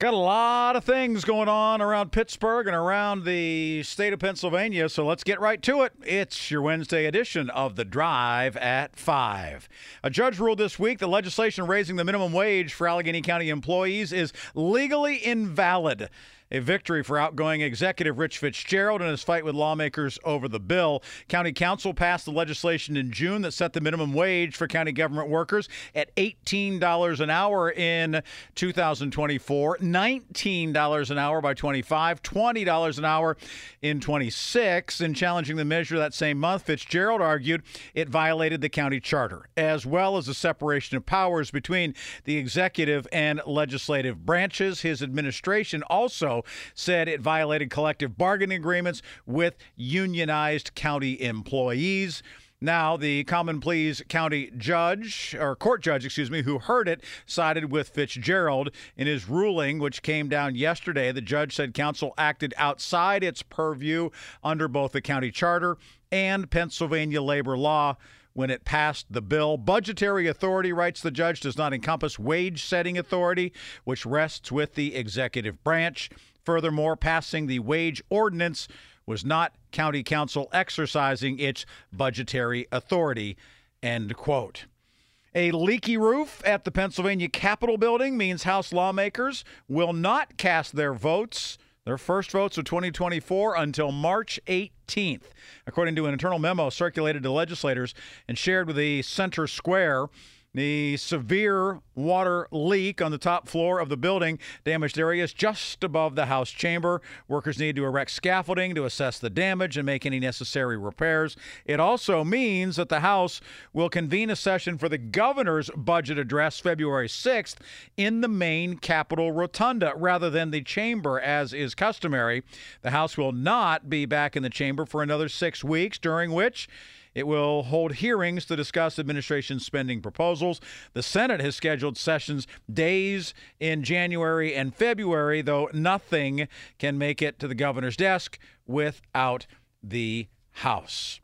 Got a lot of things going on around Pittsburgh and around the state of Pennsylvania, so let's get right to it. It's your Wednesday edition of The Drive at 5. A judge ruled this week the legislation raising the minimum wage for Allegheny County employees is legally invalid a victory for outgoing executive Rich Fitzgerald in his fight with lawmakers over the bill. County Council passed the legislation in June that set the minimum wage for county government workers at $18 an hour in 2024, $19 an hour by 25, $20 an hour in 26. In challenging the measure that same month, Fitzgerald argued it violated the county charter, as well as the separation of powers between the executive and legislative branches. His administration also said it violated collective bargaining agreements with unionized county employees. Now, the Common Pleas County judge, or court judge, excuse me, who heard it, sided with Fitzgerald in his ruling, which came down yesterday. The judge said council acted outside its purview under both the county charter and Pennsylvania labor law when it passed the bill. Budgetary authority, writes the judge, does not encompass wage setting authority, which rests with the executive branch. Furthermore, passing the wage ordinance was not county council exercising its budgetary authority. End quote. A leaky roof at the Pennsylvania Capitol building means House lawmakers will not cast their votes, their first votes of 2024, until March 18th. According to an internal memo circulated to legislators and shared with the Center Square, the severe water leak on the top floor of the building damaged areas just above the House chamber. Workers need to erect scaffolding to assess the damage and make any necessary repairs. It also means that the House will convene a session for the governor's budget address February 6th in the main Capitol Rotunda rather than the chamber, as is customary. The House will not be back in the chamber for another six weeks, during which it will hold hearings to discuss administration spending proposals. The Senate has scheduled sessions days in January and February, though nothing can make it to the governor's desk without the House.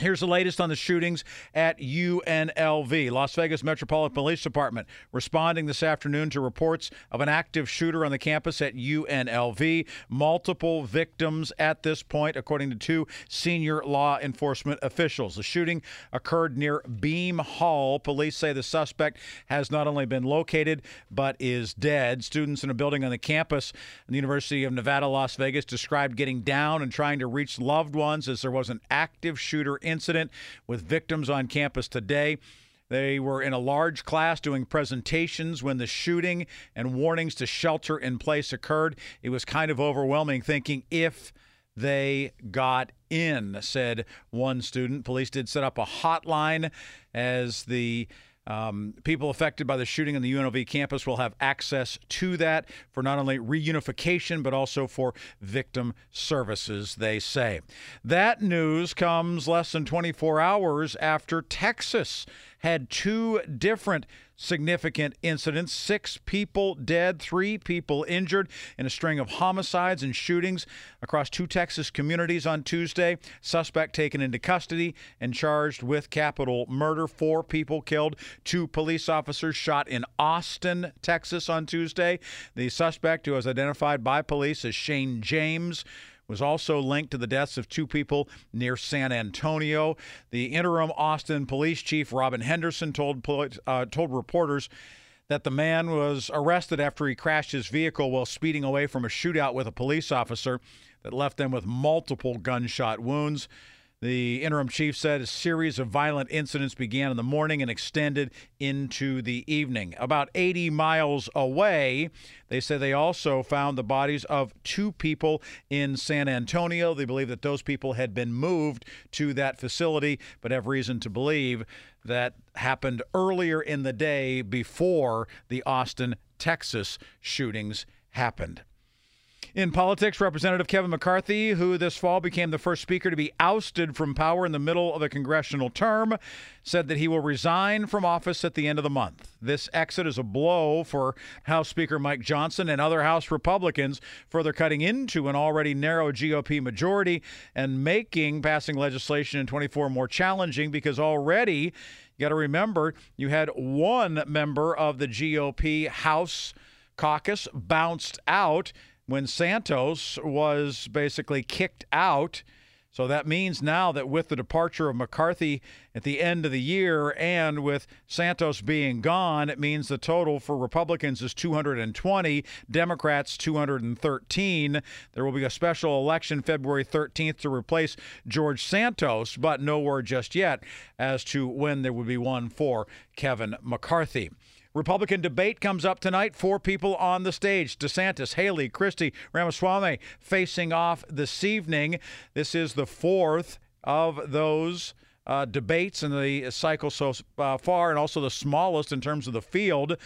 Here's the latest on the shootings at UNLV. Las Vegas Metropolitan Police Department responding this afternoon to reports of an active shooter on the campus at UNLV. Multiple victims at this point, according to two senior law enforcement officials. The shooting occurred near Beam Hall. Police say the suspect has not only been located but is dead. Students in a building on the campus the University of Nevada, Las Vegas described getting down and trying to reach loved ones as there was an active shooter incident with victims on campus today. They were in a large class doing presentations when the shooting and warnings to shelter in place occurred. It was kind of overwhelming thinking if they got in, said one student. Police did set up a hotline as the um, people affected by the shooting on the UNLV campus will have access to that for not only reunification, but also for victim services, they say. That news comes less than 24 hours after Texas had two different significant incidents six people dead, three people injured in a string of homicides and shootings across two Texas communities on Tuesday. Suspect taken into custody and charged with capital murder. Four people killed, two police officers shot in Austin, Texas on Tuesday. The suspect, who was identified by police as Shane James, was also linked to the deaths of two people near San Antonio. The interim Austin police chief Robin Henderson told uh, told reporters that the man was arrested after he crashed his vehicle while speeding away from a shootout with a police officer that left them with multiple gunshot wounds. The interim chief said a series of violent incidents began in the morning and extended into the evening. About 80 miles away, they said they also found the bodies of two people in San Antonio. They believe that those people had been moved to that facility, but have reason to believe that happened earlier in the day before the Austin, Texas shootings happened. In politics, Representative Kevin McCarthy, who this fall became the first speaker to be ousted from power in the middle of a congressional term, said that he will resign from office at the end of the month. This exit is a blow for House Speaker Mike Johnson and other House Republicans, further cutting into an already narrow GOP majority and making passing legislation in 24 more challenging because already you got to remember you had one member of the GOP House caucus bounced out when Santos was basically kicked out. So that means now that with the departure of McCarthy at the end of the year and with Santos being gone, it means the total for Republicans is 220, Democrats 213. There will be a special election February 13th to replace George Santos, but no word just yet as to when there would be one for Kevin McCarthy. Republican debate comes up tonight. Four people on the stage DeSantis, Haley, Christie, Ramaswamy facing off this evening. This is the fourth of those. Uh, debates in the cycle so uh, far, and also the smallest in terms of the field,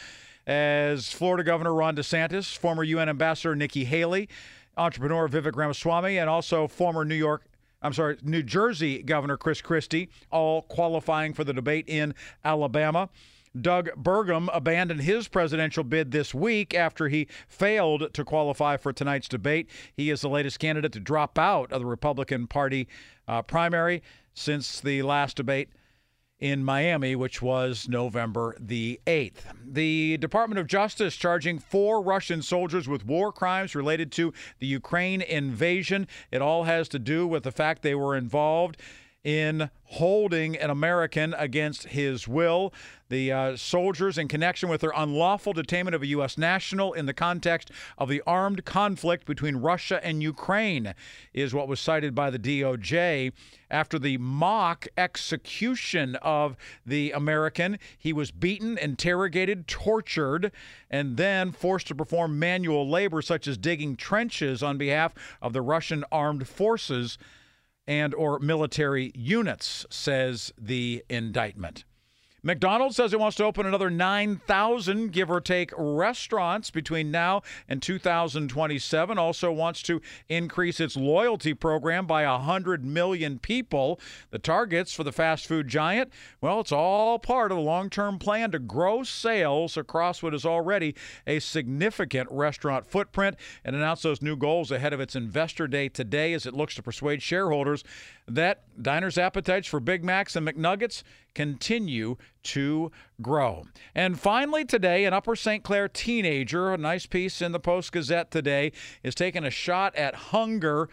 as Florida Governor Ron DeSantis, former UN Ambassador Nikki Haley, entrepreneur Vivek Ramaswamy, and also former New York I'm sorry, New Jersey Governor Chris Christie, all qualifying for the debate in Alabama. Doug Burgum abandoned his presidential bid this week after he failed to qualify for tonight's debate. He is the latest candidate to drop out of the Republican Party uh, primary since the last debate in Miami, which was November the 8th. The Department of Justice charging four Russian soldiers with war crimes related to the Ukraine invasion. It all has to do with the fact they were involved in holding an American against his will. The uh, soldiers, in connection with their unlawful detainment of a U.S. national in the context of the armed conflict between Russia and Ukraine, is what was cited by the DOJ. After the mock execution of the American, he was beaten, interrogated, tortured, and then forced to perform manual labor such as digging trenches on behalf of the Russian armed forces and or military units, says the indictment. McDonald's says it wants to open another 9,000, give or take, restaurants between now and 2027. Also wants to increase its loyalty program by 100 million people. The targets for the fast food giant, well, it's all part of a long term plan to grow sales across what is already a significant restaurant footprint and announce those new goals ahead of its investor day today as it looks to persuade shareholders that diners' appetites for Big Macs and McNuggets continue to grow. And finally, today, an Upper St. Clair teenager, a nice piece in the Post Gazette today, is taking a shot at hunger.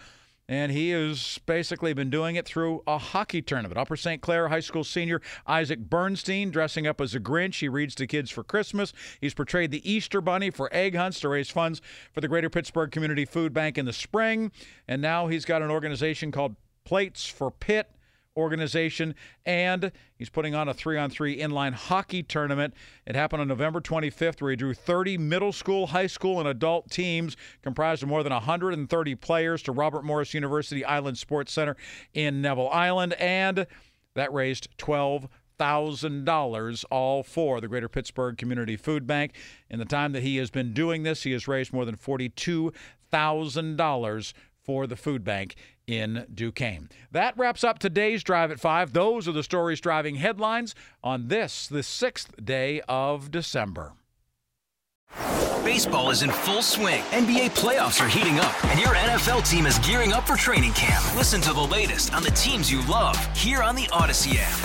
And he has basically been doing it through a hockey tournament. Upper St. Clair High School senior Isaac Bernstein dressing up as a Grinch. He reads to kids for Christmas. He's portrayed the Easter Bunny for egg hunts to raise funds for the Greater Pittsburgh Community Food Bank in the spring. And now he's got an organization called Plates for Pitt organization, and he's putting on a three on three inline hockey tournament. It happened on November 25th, where he drew 30 middle school, high school, and adult teams comprised of more than 130 players to Robert Morris University Island Sports Center in Neville Island, and that raised 12 thousand dollars all for the Greater Pittsburgh Community Food Bank. In the time that he has been doing this, he has raised more than forty-two thousand dollars for the food bank in Duquesne. That wraps up today's Drive at 5. Those are the stories driving headlines on this, the sixth day of December. Baseball is in full swing. NBA playoffs are heating up, and your NFL team is gearing up for training camp. Listen to the latest on the teams you love here on the Odyssey app.